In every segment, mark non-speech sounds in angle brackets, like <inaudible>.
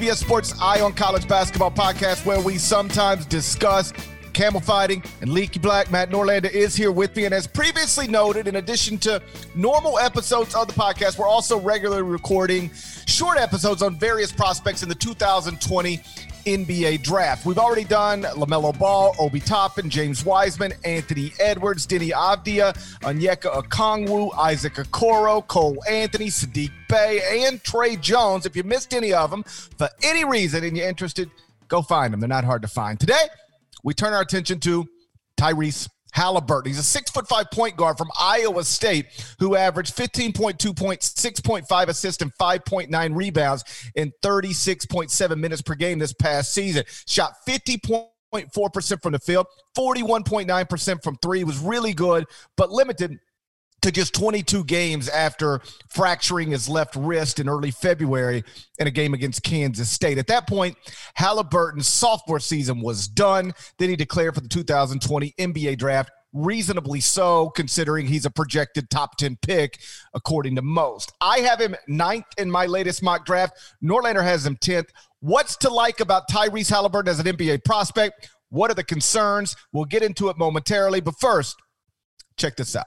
CBS Sports Eye on College Basketball podcast, where we sometimes discuss camel fighting and leaky black. Matt Norlander is here with me. And as previously noted, in addition to normal episodes of the podcast, we're also regularly recording short episodes on various prospects in the 2020 NBA draft. We've already done LaMelo Ball, Obi Toppin, James Wiseman, Anthony Edwards, Deni Avdija, Onyeka Okongwu, Isaac Okoro, Cole Anthony, Saddiq Bey, and Tre Jones. If you missed any of them for any reason and you're interested, go find them. They're not hard to find. Today, we turn our attention to Tyrese Halliburton. He's a six foot five point guard from Iowa State who averaged 15.2 points, 6.5 assists, and 5.9 rebounds in 36.7 minutes per game this past season. Shot 50.4% from the field, 41.9% from three. Was really good, but limited to just 22 games after fracturing his left wrist in early February in a game against Kansas State. At that point, Halliburton's sophomore season was done. Then he declared for the 2020 NBA draft. Reasonably so, considering he's a projected top 10 pick, according to most. I have him ninth in my latest mock draft. Norlander has him 10th. What's to like about Tyrese Halliburton as an NBA prospect? What are the concerns? We'll get into it momentarily. But first, check this out.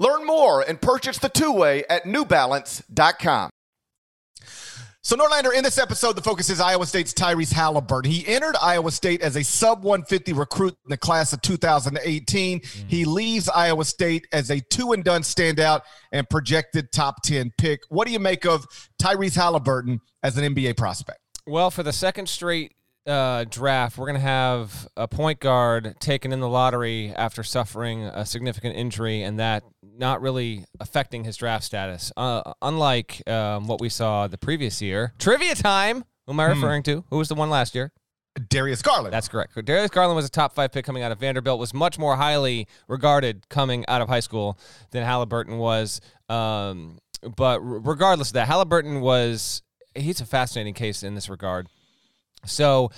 Learn more and purchase the two way at newbalance.com. So, Norlander, in this episode, the focus is Iowa State's Tyrese Halliburton. He entered Iowa State as a sub 150 recruit in the class of 2018. Mm-hmm. He leaves Iowa State as a two and done standout and projected top 10 pick. What do you make of Tyrese Halliburton as an NBA prospect? Well, for the second straight uh, draft, we're going to have a point guard taken in the lottery after suffering a significant injury, and that not really affecting his draft status. Uh, unlike um, what we saw the previous year. Trivia time. Who am I hmm. referring to? Who was the one last year? Darius Garland. That's correct. Darius Garland was a top five pick coming out of Vanderbilt. Was much more highly regarded coming out of high school than Halliburton was. Um, but regardless of that, Halliburton was he's a fascinating case in this regard. So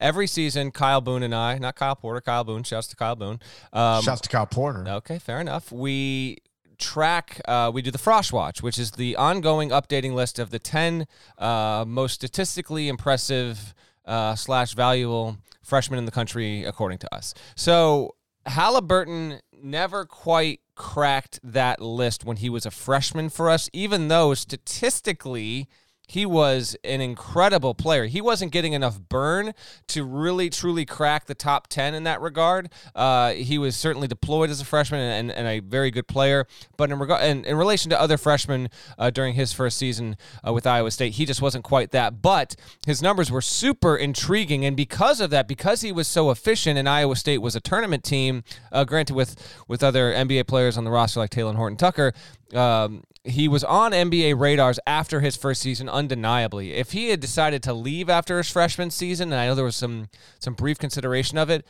every season, Kyle Boone and I, not Kyle Porter, Kyle Boone, shouts to Kyle Boone. Um, shouts to Kyle Porter. Okay, fair enough. We track, uh, we do the Frosh Watch, which is the ongoing updating list of the 10 uh, most statistically impressive uh, slash valuable freshmen in the country, according to us. So Halliburton never quite cracked that list when he was a freshman for us, even though statistically – he was an incredible player. He wasn't getting enough burn to really truly crack the top 10 in that regard. Uh, he was certainly deployed as a freshman and, and a very good player. But in, regard, in, in relation to other freshmen uh, during his first season uh, with Iowa State, he just wasn't quite that. But his numbers were super intriguing. And because of that, because he was so efficient and Iowa State was a tournament team, uh, granted with, with other NBA players on the roster like Talen Horton Tucker, um, he was on NBA radars after his first season, undeniably. If he had decided to leave after his freshman season, and I know there was some some brief consideration of it,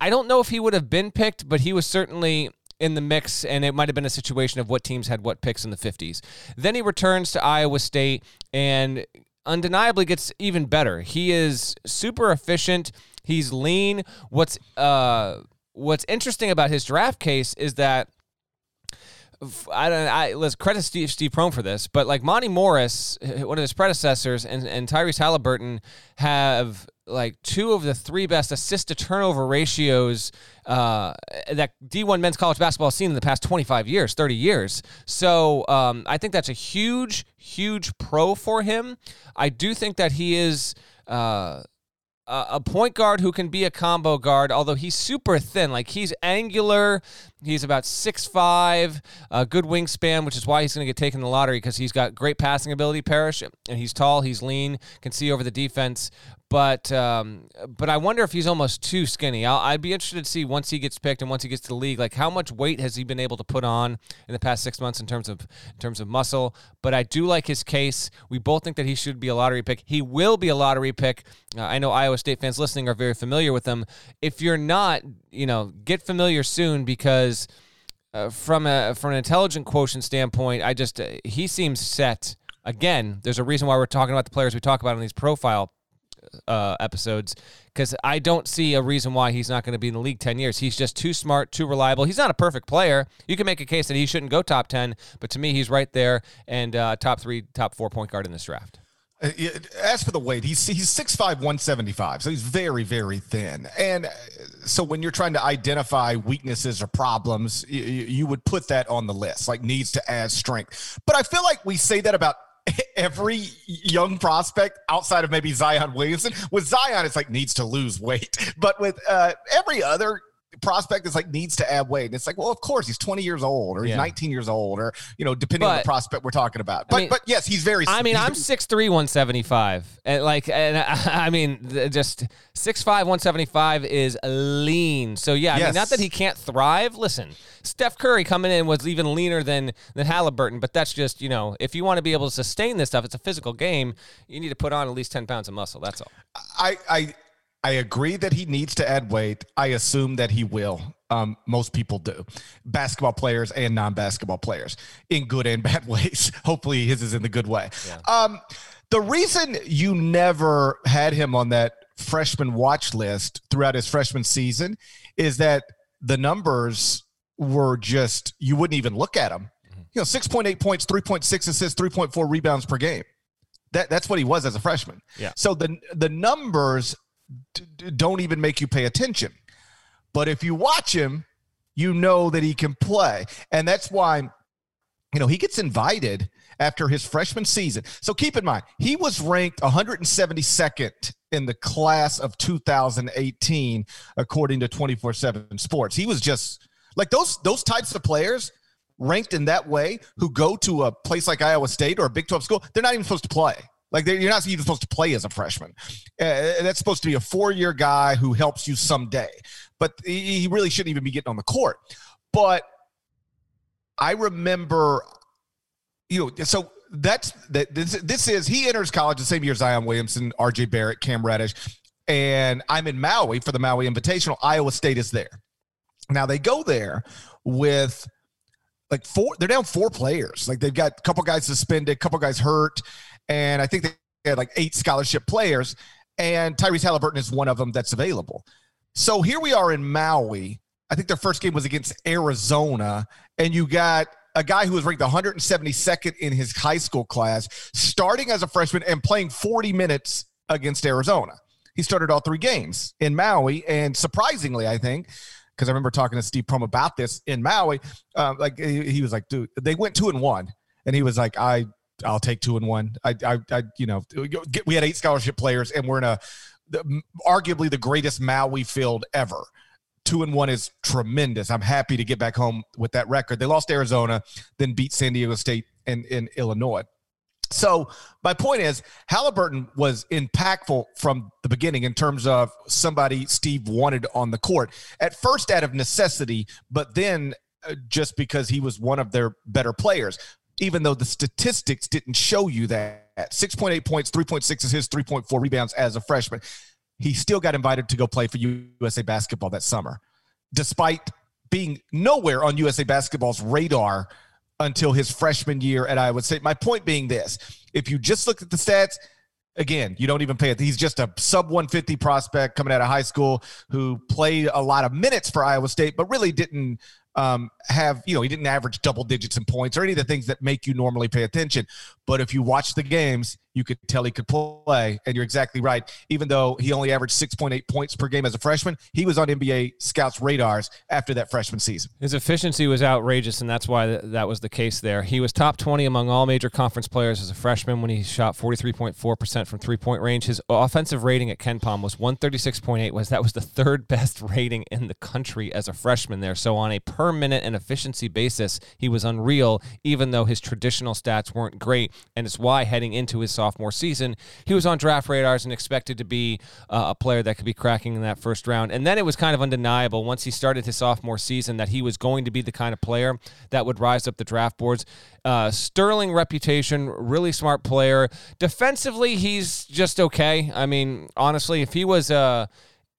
I don't know if he would have been picked, but he was certainly in the mix, and it might have been a situation of what teams had what picks in the 50s. Then he returns to Iowa State and undeniably gets even better. He is super efficient. He's lean. What's uh what's interesting about his draft case is that I don't. I let's credit Steve Steve Prohm for this, but like Monte Morris, one of his predecessors, and and Tyrese Halliburton have like two of the three best assist to turnover ratios uh, that D1 men's college basketball has seen in the past 25 years, 30 years. So um, I think that's a huge, huge pro for him. I do think that he is. Uh, a point guard who can be a combo guard, although he's super thin. Like he's angular. He's about six five, a good wingspan, which is why he's going to get taken in the lottery because he's got great passing ability, Parrish, and he's tall, he's lean, can see over the defense but um, but I wonder if he's almost too skinny. i would be interested to see once he gets picked and once he gets to the league, like how much weight has he been able to put on in the past six months in terms of in terms of muscle. But I do like his case. We both think that he should be a lottery pick. He will be a lottery pick. Uh, I know Iowa State fans listening are very familiar with him. If you're not, you know, get familiar soon because. Uh, from a from an intelligent quotient standpoint, I just uh, he seems set. Again, there's a reason why we're talking about the players we talk about in these profile uh, episodes because I don't see a reason why he's not going to be in the league 10 years. He's just too smart, too reliable. He's not a perfect player. You can make a case that he shouldn't go top 10, but to me, he's right there and uh, top three, top four point guard in this draft. Uh, as for the weight, he's he's 6'5", 175, so he's very, very thin. And uh, so when you're trying to identify weaknesses or problems, you, you would put that on the list, like needs to add strength. But I feel like we say that about <laughs> every young prospect outside of maybe Zion Williamson. With Zion, it's like needs to lose weight, <laughs> but with uh, every other prospect is like needs to add weight. And it's like, well, of course, he's 20 years old or he's yeah. 19 years old or, you know, depending but, on the prospect we're talking about. But, I mean, but yes, he's very, I mean, I'm 6'3, 175. And like, and I <laughs> mean, just 6'5, 175 is lean. So yeah, I yes. mean, not that he can't thrive. Listen, Steph Curry coming in was even leaner than, than Halliburton, but that's just, you know, if you want to be able to sustain this stuff, it's a physical game. You need to put on at least 10 pounds of muscle. That's all. I, I, I agree that he needs to add weight. I assume that he will. Um, most people do, basketball players and non-basketball players, in good and <laughs> bad ways. Hopefully, his is in the good way. Yeah. Um, the reason you never had him on that freshman watch list throughout his freshman season is that the numbers were just you wouldn't even look at them. Mm-hmm. You know, six point eight points, three point six assists, three point four rebounds per game. That that's what he was as a freshman. Yeah. So the the numbers d- don't even make you pay attention. But if you watch him, you know that he can play. And that's why, you know, he gets invited after his freshman season. So keep in mind, he was ranked 172nd in the class of 2018, according to 24 7 Sports. He was just like those, those types of players ranked in that way who go to a place like Iowa State or a Big 12 school, they're not even supposed to play. Like you're not even supposed to play as a freshman. Uh, that's supposed to be a four-year guy who helps you someday. But he really shouldn't even be getting on the court. But I remember, you know, so that's that. This, this is he enters college the same year as Zion Williamson, R.J. Barrett, Cam Reddish, and I'm in Maui for the Maui Invitational. Iowa State is there. Now they go there with like four. They're down four players. Like they've got a couple guys suspended, a couple guys hurt and I think they had like eight scholarship players, and Tyrese Halliburton is one of them that's available. So here we are in Maui. I think their first game was against Arizona, and you got a guy who was ranked 172nd in his high school class, starting as a freshman and playing 40 minutes against Arizona. He started all three games in Maui, and surprisingly, I think, because I remember talking to Steve Prohm about this in Maui, um, like he, he was like, "Dude, they went two and one," and he was like, "I I'll take two and one. I, I, I you know, we had eight scholarship players, and we're in a arguably the greatest Maui field ever. Two and one is tremendous. I'm happy to get back home with that record. They lost Arizona, then beat San Diego State and in Illinois. So my point is, Halliburton was impactful from the beginning in terms of somebody Steve wanted on the court. At first, out of necessity, but then uh, just because he was one of their better players even though the statistics didn't show you that. 6.8 points, 3.6 is his, 3.4 rebounds as a freshman. He still got invited to go play for USA basketball that summer, despite being nowhere on USA basketball's radar until his freshman year at Iowa State. My point being this if you just look at the stats, again, you don't even pay it. He's just a sub 150 prospect coming out of high school who played a lot of minutes for Iowa State, but really didn't um, have, you know, he didn't average double digits in points or any of the things that make you normally pay attention. But if you watch the games, you could tell he could play. And you're exactly right. Even though he only averaged 6.8 points per game as a freshman, he was on NBA scouts' radars after that freshman season. His efficiency was outrageous, and that's why that was the case there. He was top 20 among all major conference players as a freshman when he shot 43.4% from three point range. His offensive rating at KenPom was 136.8, was that was the third <laughs> best rating in the country as a freshman there. So on a per minute and efficiency basis, he was unreal, even though his traditional stats weren't great. And it's why heading into his sophomore season, he was on draft radars and expected to be uh, a player that could be cracking in that first round. And then it was kind of undeniable once he started his sophomore season that he was going to be the kind of player that would rise up the draft boards. Uh, sterling reputation, really smart player. Defensively, he's just okay. I mean, honestly, if he was a uh,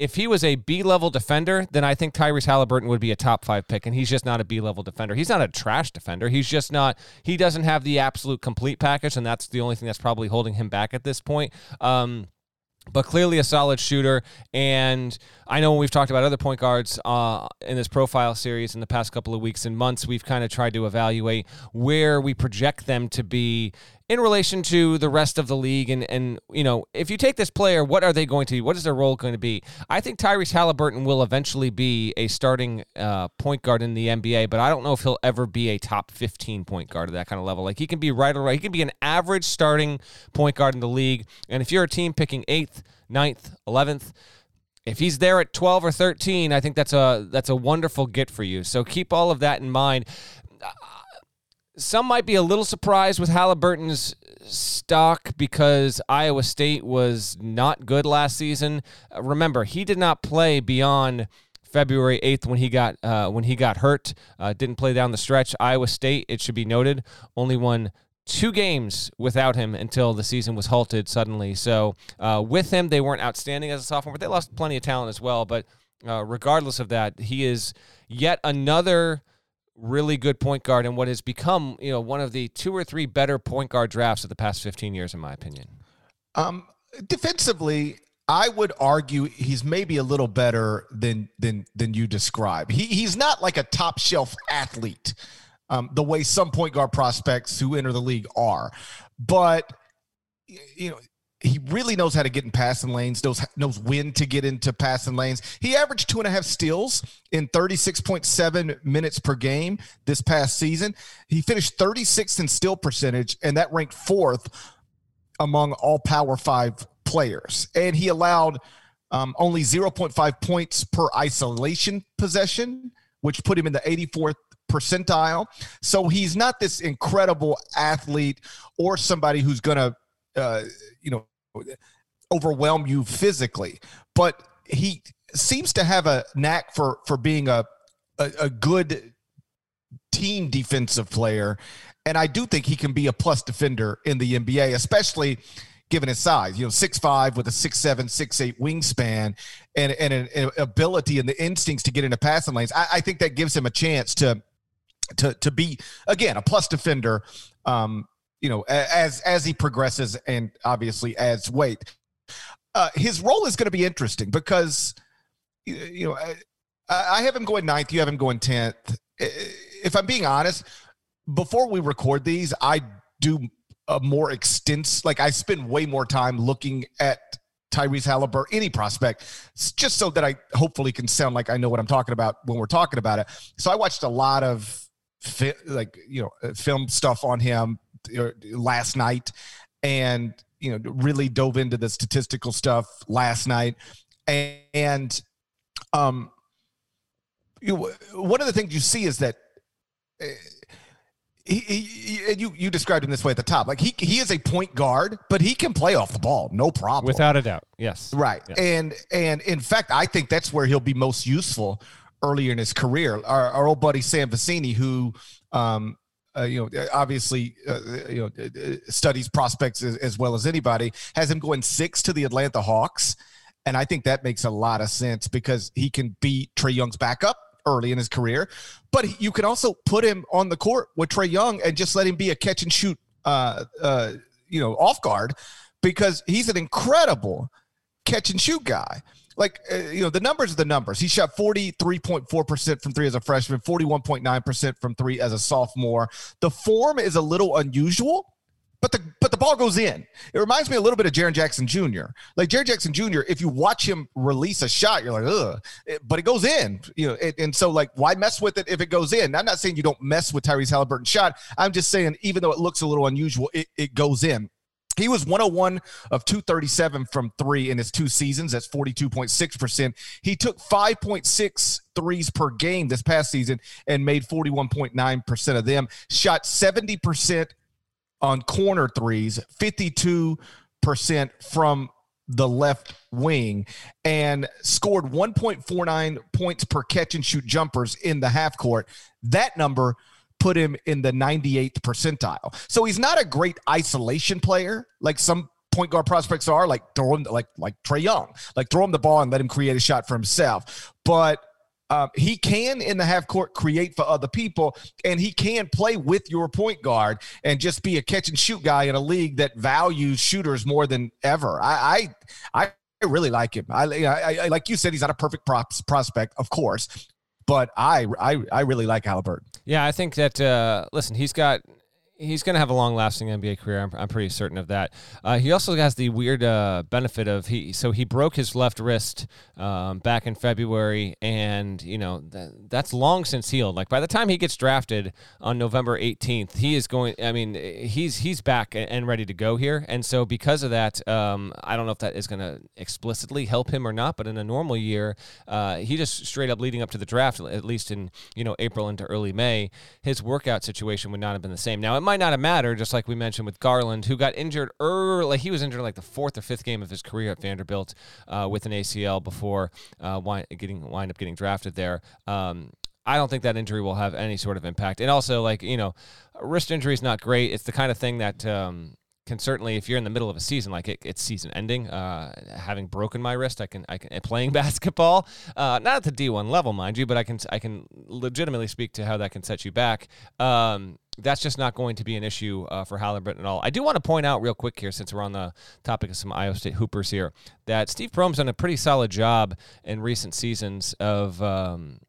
if he was a B level defender, then I think Tyrese Halliburton would be a top five pick, and he's just not a B level defender. He's not a trash defender. He's just not. He doesn't have the absolute complete package, and that's the only thing that's probably holding him back at this point. Um, but clearly a solid shooter. And I know we've talked about other point guards uh, in this profile series in the past couple of weeks and months, we've kind of tried to evaluate where we project them to be in relation to the rest of the league. And, and you know, if you take this player, what are they going to be? What is their role going to be? I think Tyrese Halliburton will eventually be a starting uh, point guard in the NBA, but I don't know if he'll ever be a top 15 point guard at that kind of level. Like he can be right or right. He can be an average starting point guard in the league. And if you're a team picking eighth, ninth, 11th, if he's there at 12 or 13, I think that's a that's a wonderful get for you. So keep all of that in mind some might be a little surprised with Halliburton's stock because Iowa State was not good last season. Uh, remember, he did not play beyond February 8th when he got uh, when he got hurt. Uh, didn't play down the stretch. Iowa State, it should be noted, only won two games without him until the season was halted suddenly. So uh, with him, they weren't outstanding as a sophomore, but they lost plenty of talent as well. But uh, regardless of that, he is yet another really good point guard and what has become, you know, one of the two or three better point guard drafts of the past 15 years, in my opinion. Um, defensively, I would argue he's maybe a little better than than than you describe. He he's not like a top shelf athlete, um, the way some point guard prospects who enter the league are, but you know he really knows how to get in passing lanes, knows knows when to get into passing lanes. He averaged two and a half steals in 36.7 minutes per game this past season. He finished 36th in steal percentage, and that ranked fourth among all Power Five players. And he allowed um, only 0.5 points per isolation possession, which put him in the 84th percentile. So he's not this incredible athlete or somebody who's going to uh, you know overwhelm you physically, but he seems to have a knack for for being a, a, a good team defensive player, and I do think he can be a plus defender in the NBA, especially given his size. You know, six five with a six seven, six eight wingspan, and and an, an ability and the instincts to get into passing lanes. I, I, think that gives him a chance to to to be again a plus defender. Um, you know, as as he progresses and obviously adds weight. Uh, his role is going to be interesting because, you know, I, I have him going ninth. You have him going tenth. If I'm being honest, before we record these, I do a more extensive. Like I spend way more time looking at Tyrese Halliburton, any prospect, just so that I hopefully can sound like I know what I'm talking about when we're talking about it. So I watched a lot of fi- like you know uh, film stuff on him last night, and you know really dove into the statistical stuff last night, and, and um, you, one of the things you see is that. Uh, he, he, you you described him this way at the top. Like he he is a point guard, but he can play off the ball, no problem. Without a doubt, yes. Right, and and in fact, I think that's where he'll be most useful earlier in his career. Our, our old buddy Sam Vecenie, who um, uh, you know, obviously, uh, you know, uh, uh, studies prospects as, as, well as anybody, has him going six to the Atlanta Hawks, and I think that makes a lot of sense because he can beat Trae Young's backup early in his career, but you can also put him on the court with Trey Young and just let him be a catch and shoot, uh, uh, you know, off guard because he's an incredible catch and shoot guy. Like, uh, you know, the numbers are the numbers. He shot 43.4% from three as a freshman, 41.9% from three as a sophomore. The form is a little unusual but the but the ball goes in. It reminds me a little bit of Jaren Jackson Jr. Like Jaren Jackson Jr. If you watch him release a shot, you're like, ugh, but it goes in. You know, it, and so like, why mess with it if it goes in? I'm not saying you don't mess with Tyrese Halliburton's shot. I'm just saying, even though it looks a little unusual, it, it goes in. He was 101 of 237 from three in his two seasons. That's 42.6%. He took 5.6 threes per game this past season and made 41.9% of them. Shot 70% on corner threes, 52% from the left wing, and scored 1.49 points per catch and shoot jumpers in the half court. That number put him in the 98th percentile. So he's not a great isolation player like some point guard prospects are, like throw him like like Trae Young, like throw him the ball and let him create a shot for himself. But um, he can in the half court create for other people, and he can play with your point guard and just be a catch and shoot guy in a league that values shooters more than ever. I I, I really like him. I, I, I like you said, he's not a perfect props, prospect, of course, but I I I really like Halliburton. Yeah, I think that uh, listen, he's got he's going to have a long lasting NBA career. I'm, I'm pretty certain of that. Uh, he also has the weird uh, benefit of he so he broke his left wrist um, back in February, and you know th- that's long since healed. Like by the time he gets drafted on November 18th, he is going. I mean, he's he's back and ready to go here, and so because of that, um, I don't know if that is going to explicitly help him or not. But in a normal year, uh, he just straight up leading up to the draft, at least in you know April into early May, his workout situation would not have been the same. Now it might not have mattered, just like we mentioned with Garland, who got injured early. He was injured like the fourth or fifth game of his career at Vanderbilt uh, with an ACL before uh, wind, getting wind up getting drafted there. Um, I don't think that injury will have any sort of impact. And also, like you know, wrist injury is not great. It's the kind of thing that um, can certainly, if you're in the middle of a season, like it, it's season ending, uh, having broken my wrist, I can, I can <laughs> playing basketball, uh, not at the D1 level, mind you, but I can, I can legitimately speak to how that can set you back. Um, that's just not going to be an issue uh, for Halliburton at all. I do want to point out real quick here, since we're on the topic of some Iowa State Hoopers here, that Steve Prohm's done a pretty solid job in recent seasons of. Um,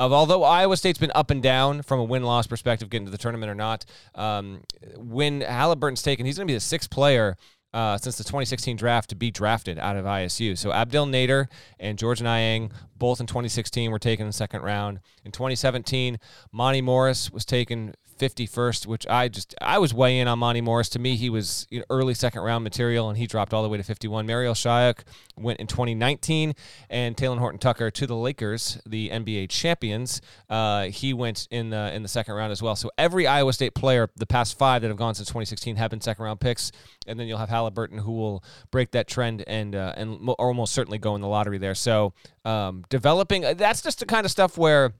of although Iowa State's been up and down from a win loss perspective, getting to the tournament or not, um, when Halliburton's taken, he's going to be the sixth player uh, since the 2016 draft to be drafted out of ISU. So Abdel Nader and George Niang, both in 2016, were taken in the second round. In 2017, Monte Morris was taken 51st, which I just I was way in on Monte Morris. To me, he was you know, early second round material, and he dropped all the way to 51. Marial Shayok went in 2019, and Talen Horton Tucker to the Lakers, the NBA champions. Uh, he went in the in the second round as well. So every Iowa State player, the past five that have gone since 2016, have been second round picks, and then you'll have Halliburton who will break that trend and uh, and almost certainly go in the lottery there. So um, developing that's just the kind of stuff where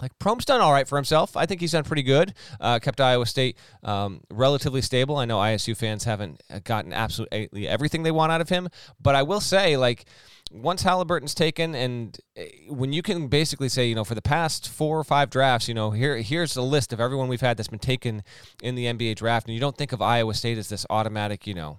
like Prohm's done all right for himself. I think he's done pretty good. Uh, kept Iowa State um, relatively stable. I know ISU fans haven't uh, gotten absolutely everything they want out of him, but I will say, like, once Halliburton's taken, and eh, when you can basically say, you know, for the past four or five drafts, you know, here here's a list of everyone we've had that's been taken in the NBA draft, and you don't think of Iowa State as this automatic, you know.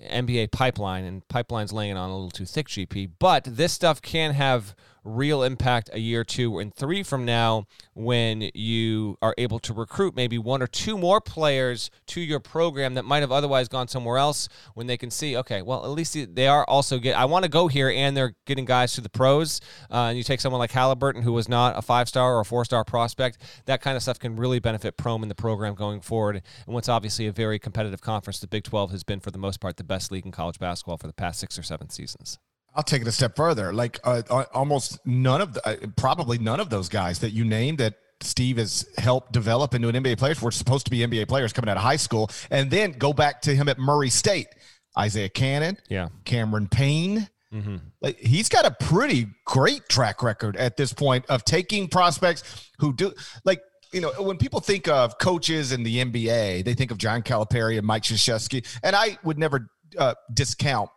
NBA pipeline and pipeline's laying on a little too thick, GP. But this stuff can have real impact a year, two, and three from now when you are able to recruit maybe one or two more players to your program that might have otherwise gone somewhere else when they can see, okay, well, at least they are also get. I want to go here, and they're getting guys to the pros. Uh, and you take someone like Halliburton, who was not a five star or a four star prospect. That kind of stuff can really benefit Prohm in the program going forward. And what's obviously a very competitive conference, the Big 12 has been for the most part the best league in college basketball for the past six or seven seasons. I'll take it a step further. Like uh, uh, almost none of the, uh, probably none of those guys that you named that Steve has helped develop into an NBA player were supposed to be NBA players coming out of high school, and then go back to him at Murray State. Isaiah Canaan, yeah, Cameron Payne. Mm-hmm. Like he's got a pretty great track record at this point of taking prospects who do like you know, when people think of coaches in the NBA, they think of John Calipari and Mike Krzyzewski, and I would never uh, discount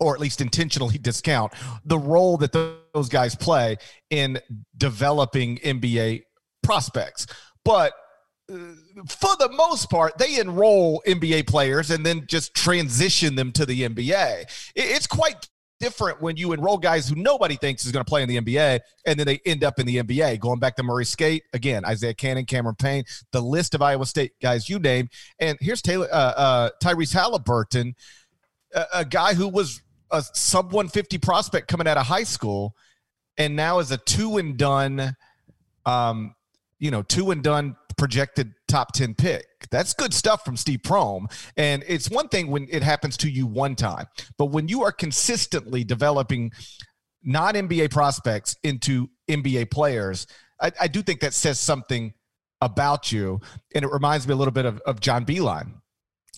or at least intentionally <laughs> discount the role that those guys play in developing NBA prospects. But for the most part, they enroll NBA players and then just transition them to the NBA. It's quite different when you enroll guys who nobody thinks is going to play in the NBA and then they end up in the NBA. Going back to Murray State, again, Isaiah Canaan, Cameron Payne, the list of Iowa State guys you named. And here's Taylor uh, uh, Tyrese Halliburton, a guy who was a sub 150 prospect coming out of high school and now is a two and done um, you know, two and done projected top 10 pick. That's good stuff from Steve Prohm. And it's one thing when it happens to you one time, but when you are consistently developing non NBA prospects into NBA players, I, I, do think that says something about you. And it reminds me a little bit of, of John Beilein.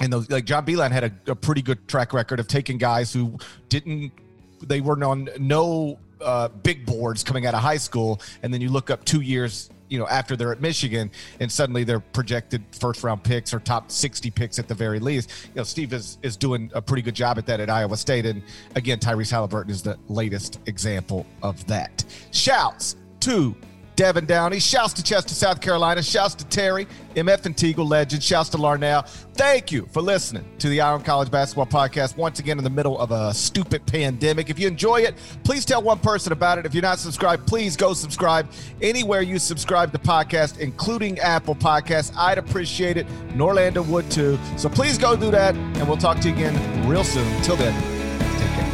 And those, like John Beilein had a, a pretty good track record of taking guys who didn't, they weren't on no uh, big boards coming out of high school, and then you look up two years you know after they're at Michigan and suddenly they're projected first round picks or top 60 picks at the very least. You know, Steve is is doing a pretty good job at that at Iowa State and again Tyrese Halliburton is the latest example of that. Shouts to Devin Downey. Shouts to Chester, South Carolina. Shouts to Terry, MF and Teagle legend. Shouts to Larnell. Thank you for listening to the Eye on College Basketball Podcast. Once again, in the middle of a stupid pandemic. If you enjoy it, please tell one person about it. If you're not subscribed, please go subscribe anywhere you subscribe to podcast, including Apple Podcasts. I'd appreciate it. Norlander would too. So please go do that, and we'll talk to you again real soon. Until then.